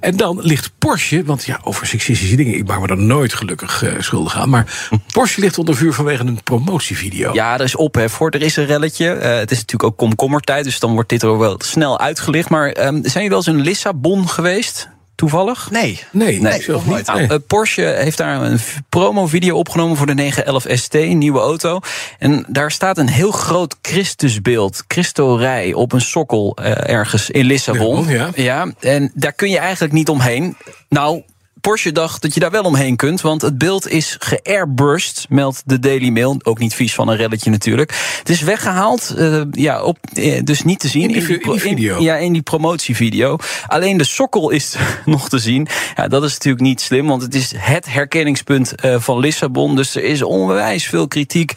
En dan ligt Porsche, want ja, over seksistische dingen, ik maak me daar nooit gelukkig uh, schuldig aan. Maar Porsche ligt onder vuur vanwege een promotievideo. Ja, er is ophef voor. Er is een relletje. Uh, het is natuurlijk ook komkommertijd, dus dan wordt dit er wel snel uitgelicht. Maar um, zijn jullie wel eens in Lissabon geweest? Toevallig? Nee. Nee, nee zelf niet. Nou, uh, Porsche heeft daar een promo-video opgenomen voor de 911 ST, een nieuwe auto. En daar staat een heel groot Christusbeeld, Christorij, op een sokkel uh, ergens in Lissabon. Ja, ja. ja, en daar kun je eigenlijk niet omheen. Nou, Porsche dacht dat je daar wel omheen kunt, want het beeld is geairbrushed, meldt de Daily Mail. Ook niet vies van een reddetje natuurlijk. Het is weggehaald, uh, ja, op, uh, dus niet te zien. In die, in die, in die video? In, ja, in die promotievideo. Alleen de sokkel is nog te zien. Ja, dat is natuurlijk niet slim, want het is het herkenningspunt uh, van Lissabon. Dus er is onwijs veel kritiek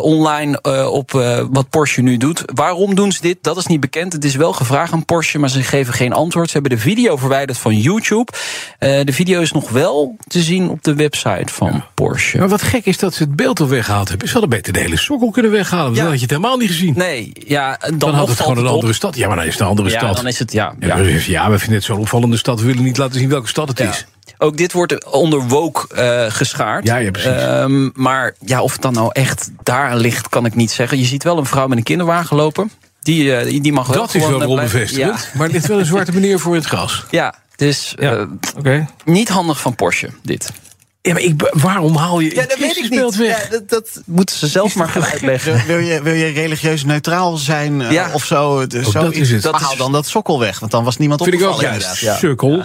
online op wat Porsche nu doet. Waarom doen ze dit? Dat is niet bekend. Het is wel gevraagd aan Porsche, maar ze geven geen antwoord. Ze hebben de video verwijderd van YouTube. de video video is nog wel te zien op de website van ja. Porsche. Maar wat gek is dat ze het beeld al weggehaald hebben. Ze hadden beter de hele sokkel kunnen weghalen. Ja. Dan had je het helemaal niet gezien. Nee, ja, dan, dan had het gewoon een andere stad. Ja, maar dan is het een andere ja, stad. Dan is het, ja, ja. Ja, we vinden het zo'n opvallende stad. We willen niet laten zien welke stad het is. Ook dit wordt onder woke uh, geschaard. Ja, ja precies. Um, maar ja, of het dan nou echt daar ligt, kan ik niet zeggen. Je ziet wel een vrouw met een kinderwagen lopen. Die, uh, die mag wel Dat is wel onbevestigend. Ja. Maar er ligt wel een zwarte meneer voor in het gras. Ja, dus ja. uh, okay. niet handig van Porsche, dit. Ja, maar ik, waarom haal je ja, dat weet ik niet. weg? Ja, dat, dat, moeten ze zelf maar gaan uitleggen. Wil je, wil je religieus neutraal zijn uh, ja. of zo? Dus zo dat is het. Dat haal dan dat sokkel weg, want dan was niemand Vind opgevallen ik ook, inderdaad. Ja, sukkel.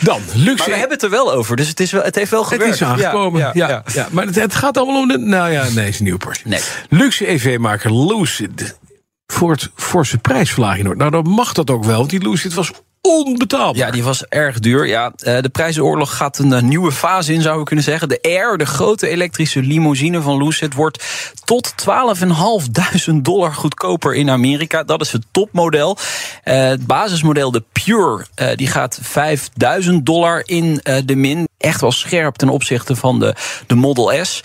dan, luxe. Maar we hebben het er wel over, dus het, is wel, het heeft wel gewerkt. Het is aangekomen, ja. ja, ja, Maar het, het, gaat allemaal om de... Nou ja, nee, het is een nieuwe Porsche. Nee. Luxe EV-maker Lucid voor het forse prijsverlaging. Nou, dan mag dat ook wel, want die Lucid was onbetaalbaar. Ja, die was erg duur. Ja, de prijzenoorlog gaat een nieuwe fase in, zou we kunnen zeggen. De Air, de grote elektrische limousine van Lucid, wordt tot 12.500 dollar goedkoper in Amerika. Dat is het topmodel. Uh, het basismodel, de Pure, die gaat 5.000 dollar in de min. Echt wel scherp ten opzichte van de, de Model S.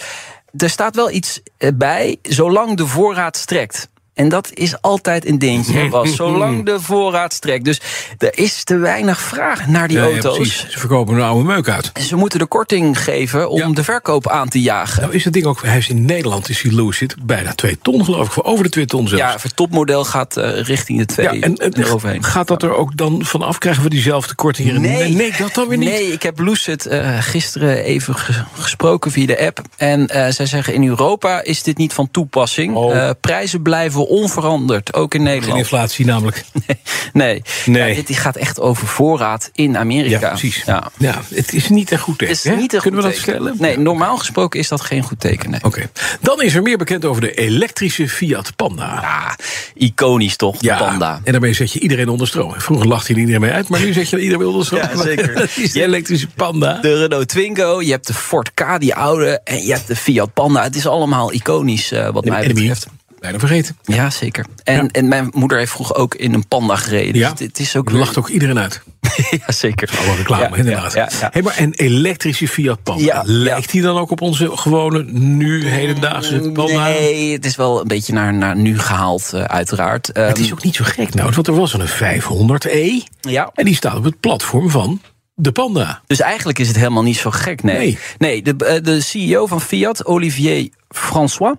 Er staat wel iets bij, zolang de voorraad strekt. En dat is altijd een dingetje, was zolang de voorraad strekt. Dus er is te weinig vraag naar die ja, auto's. Ja, Ze verkopen een oude meuk uit. En ze moeten de korting geven om ja. de verkoop aan te jagen. Nou is het ding ook, hij is in Nederland is die Lucid bijna 2 ton geloof ik, voor over de 2 ton zelfs. Ja, het topmodel gaat uh, richting de 2 ja, en, en eroverheen. Gaat dat er ook dan vanaf? Krijgen we diezelfde korting hier? Nee, nee, dat dan weer niet. Nee, ik heb Lucid uh, gisteren even gesproken via de app. En uh, zij zeggen in Europa is dit niet van toepassing. Oh. prijzen blijven onveranderd. Ook in Nederland. Geen inflatie namelijk. Nee, nee. nee. Ja, dit gaat echt over voorraad in Amerika. Ja, precies. Ja. ja het is niet een goed teken. Het is niet een Kunnen goed we dat teken. stellen? Nee, normaal gesproken is dat geen goed teken. Nee. Oké. Okay. Dan is er meer bekend over de elektrische Fiat Panda. Ja, iconisch toch, ja, Panda. En daarmee zet je iedereen onder stroom. Vroeger lachte je iedereen mee uit, maar nu zet je iedereen onder stroom. Ja, zeker. dat is de elektrische Panda. De Renault Twingo, je hebt de Ford K, die oude, en je hebt de Fiat Panda. Het is allemaal iconisch uh, wat de mij betreft. Bijna vergeten. Ja, zeker. En, ja. en mijn moeder heeft vroeger ook in een panda gereden. Ja, dus het is ook lacht ook iedereen uit. ja, zeker. Alle reclame, ja, inderdaad. Hey, maar een elektrische Fiat Panda, lijkt die dan ook op onze gewone, nu hedendaagse Panda? Nee, het is wel een beetje naar, naar nu gehaald, uh, uiteraard. Um, het is ook niet zo gek nou, want er was een 500e. Ja. En die staat op het platform van de Panda. Dus eigenlijk is het helemaal niet zo gek, nee. Nee, nee de, de CEO van Fiat, Olivier François...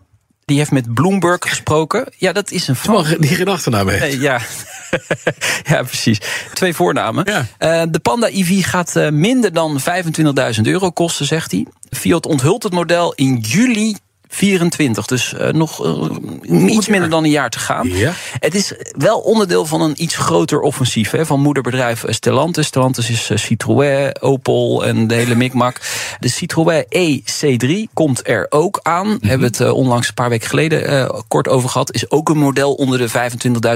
Die heeft met Bloomberg gesproken. Ja, dat is een Frans. Die geen achternaam heeft. Nee, ja. ja, precies. Twee voornamen. Ja. Uh, de Panda EV gaat uh, minder dan 25.000 euro kosten, zegt hij. Fiat onthult het model in juli 24. Dus uh, nog uh, iets minder dan een jaar te gaan. Ja. Het is wel onderdeel van een iets groter offensief hè, van moederbedrijf Stellantis. Stellantis is Citroën, Opel en de hele mikmak. De Citroën EC3 komt er ook aan. Mm -hmm. Hebben we het onlangs een paar weken geleden kort over gehad. Is ook een model onder de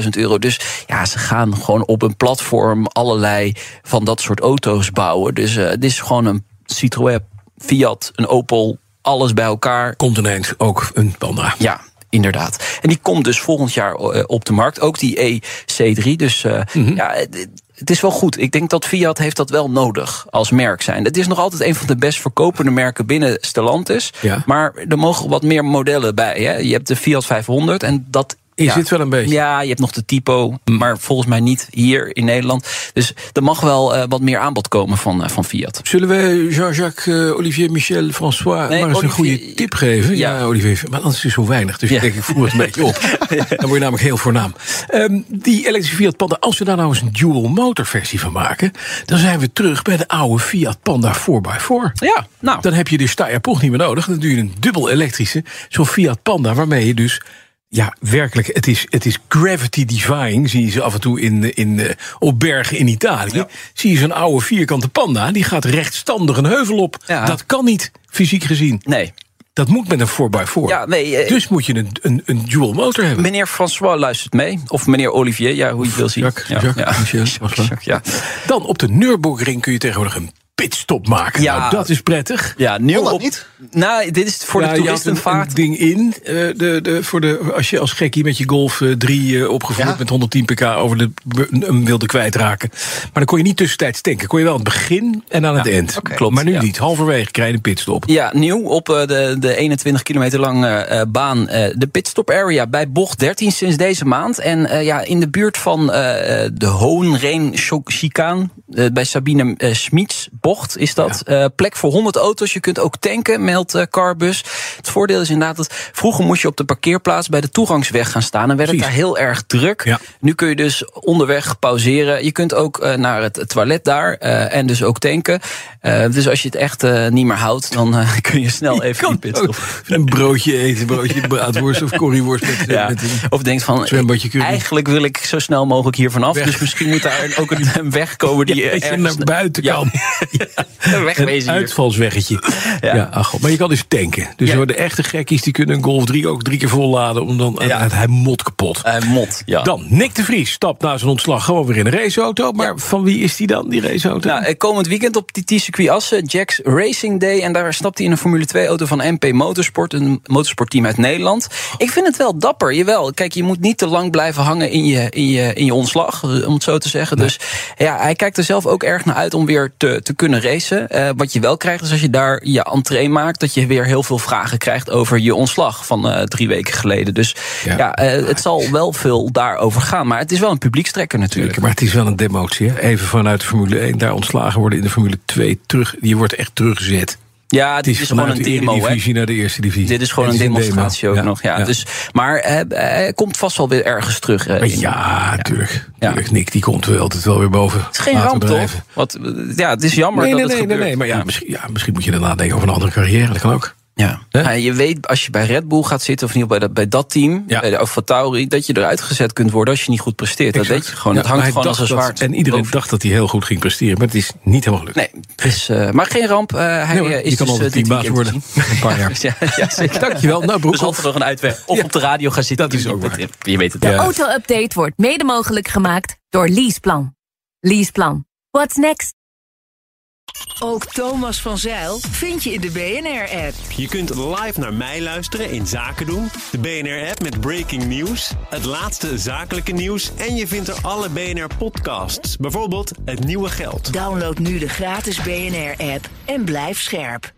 25.000 euro. Dus ja, ze gaan gewoon op een platform allerlei van dat soort auto's bouwen. Dus het is gewoon een Citroën, Fiat, een Opel alles bij elkaar. Komt ineens ook een Panda. Ja, inderdaad. En die komt dus volgend jaar eh, op de markt. Ook die EC3. Dus uh, ja, het, het is wel goed. Ik denk dat Fiat heeft dat wel nodig als merk zijn. Het is nog altijd een van de best verkopende merken binnen Stellantis. Ja. Maar er mogen wat meer modellen bij. Hè? Je hebt de Fiat 500 en dat Je ja. zit wel een beetje. Ja, je hebt nog de Typo, maar volgens mij niet hier in Nederland. Dus er mag wel eh, wat meer aanbod komen van, eh, van Fiat. Zullen we Jean-Jacques, eh, Olivier, Michel, François Nee, maar eens een goede tip geven? Ja, Ja. Olivier, maar anders is het zo weinig. Dus Ja. ik denk, ik voer het een beetje op. Dan word je namelijk heel voornaam. Ehm, die elektrische Fiat Panda, als we daar nou eens een dual motor versie van maken... dan zijn we terug bij de oude Fiat Panda 4x4. Ja, nou. Dan heb je de Steyr-Poch niet meer nodig. Dan doe je een dubbel elektrische, zo'n Fiat Panda... waarmee je dus, ja, werkelijk, het is, het is gravity defying... zie je ze af en toe in, in, eh, op bergen in Italië. Zie je zo'n oude vierkante Panda, die gaat rechtstandig een heuvel op. Ja. Dat kan niet, fysiek gezien. Nee. Dat moet met een 4x4. Ja, nee, eh, dus moet je een, een, een dual motor hebben. Meneer François luistert mee. Of meneer Olivier, ja, hoe je het wil zien. Jacques, ja, Jacques. Jacques, ja. Dan op de Nürburgring kun je tegenwoordig een pitstop maken. Ja. Nou, dat is prettig. Ja, nieuw op. niet? Nou, dit is voor Ja, de je had een, een toeristenvaart. ding in. eh, de, de, voor de, als je als gekkie met je Golf 3 opgevoerd Ja. met 110 pk over de hem wilde kwijtraken. Maar dan kon je niet tussentijds tanken. Kon je wel aan het begin en aan het eind. Klopt, Maar nu ja. niet. Halverwege krijg je een pitstop. Ja, nieuw op eh, de, de 21 kilometer lange eh, baan. eh, de pitstop area bij bocht 13 sinds deze maand. En eh, ja, in de buurt van eh, de Hohenreen Chicaan. eh, bij Sabine eh, Schmieds bocht is dat. Eh, plek voor 100 auto's. Je kunt ook tanken, meldt eh, Carbus. Het voordeel is inderdaad dat vroeger moest je op de parkeerplaats bij de toegangsweg gaan staan. En werd het daar heel erg druk. Ja. Nu kun je dus onderweg pauzeren. Je kunt ook eh, naar het toilet daar eh, en dus ook tanken. Eh, dus als je het echt niet meer houdt, dan kun je snel even die pitstop. een broodje eten, broodje braadworst of curryworst met, Ja. met een Of denkt van, eigenlijk wil ik zo snel mogelijk hier vanaf. Weg. Dus misschien moet daar ook een, een weg komen die Ja, je ergens naar buiten Ja. kan. een wegwezen Een uitvalsweggetje. Ja. Ja. ach, maar je kan dus tanken. Dus Ja. De echte gekkies die kunnen een Golf 3 ook drie keer volladen. Om dan, Ja. hij mot kapot. Eh, mot, ja. Dan, Nick de Vries stapt na zijn ontslag gewoon weer in een raceauto. Maar van wie is die dan, die raceauto? Nou, eh, komend weekend op die T-circuit Assen, Jack's Racing Day. En daar stapt hij in een Formule 2-auto van MP Motorsport, een motorsportteam uit Nederland. Ik vind het wel dapper, jawel. Kijk, je moet niet te lang blijven hangen in je, in je, in je ontslag, eh, om het zo te zeggen. Dus ja, hij kijkt er zelf ook erg naar uit om weer te, te kunnen racen. Eh, wat je wel krijgt, is als je daar je entree maakt, dat je weer heel veel vragen krijgt over je ontslag van eh, drie weken geleden. Dus Ja. ja, eh, het zal wel veel daarover gaan. Maar het is wel een publiekstrekker natuurlijk. Maar het is wel een demotie. Hè? Even vanuit de Formule 1 daar ontslagen worden in de Formule 2 terug. Je wordt echt teruggezet. Ja, Het dit is, is, gewoon een de demo, hè. Eredivisie naar de eerste divisie. Dit is gewoon een demo. demonstratie ook Ja, nog. Ja. ja. Dus, maar eh, hij komt vast wel weer ergens terug. eh, ja, tuurlijk. Ja. tuurlijk. Nick die komt wel altijd wel weer boven. Het is geen ramp, toch? Wat, eh, ja, het is jammer Nee, dat nee, het nee, nee, gebeurt. nee. Maar ja, ja. Misschien, ja, misschien moet je daarna denken over een andere carrière. Dat kan ook. Ja. Ja, je weet, als je bij Red Bull gaat zitten, of niet bij dat, bij dat team, Ja. bij de Alfa Tauri, dat je eruit gezet kunt worden als je niet goed presteert. Dat weet je gewoon. Ja, het hangt gewoon als een zwaard. En iedereen dacht dat hij heel goed ging presteren. Maar het is niet helemaal gelukt. Nee, dus, eh, maar geen ramp. eh, hij Nee hoor, eh, is je kan dus, teambaas worden. Een paar jaar. ja, ja, zeker. Dankjewel. Nou, Dus Broekhoff. altijd nog een uitweg. Of Ja. op de radio gaan zitten. Dat is Je- ook waar. Je weet het. Ja. Auto-update wordt mede mogelijk gemaakt door Leaseplan. Leaseplan. What's next? Ook Thomas van Zeil vind je in de BNR-app. Je kunt live naar mij luisteren in Zaken doen, de BNR-app met breaking news, het laatste zakelijke nieuws en je vindt er alle BNR-podcasts, bijvoorbeeld Het Nieuwe Geld. Download nu de gratis BNR-app en blijf scherp.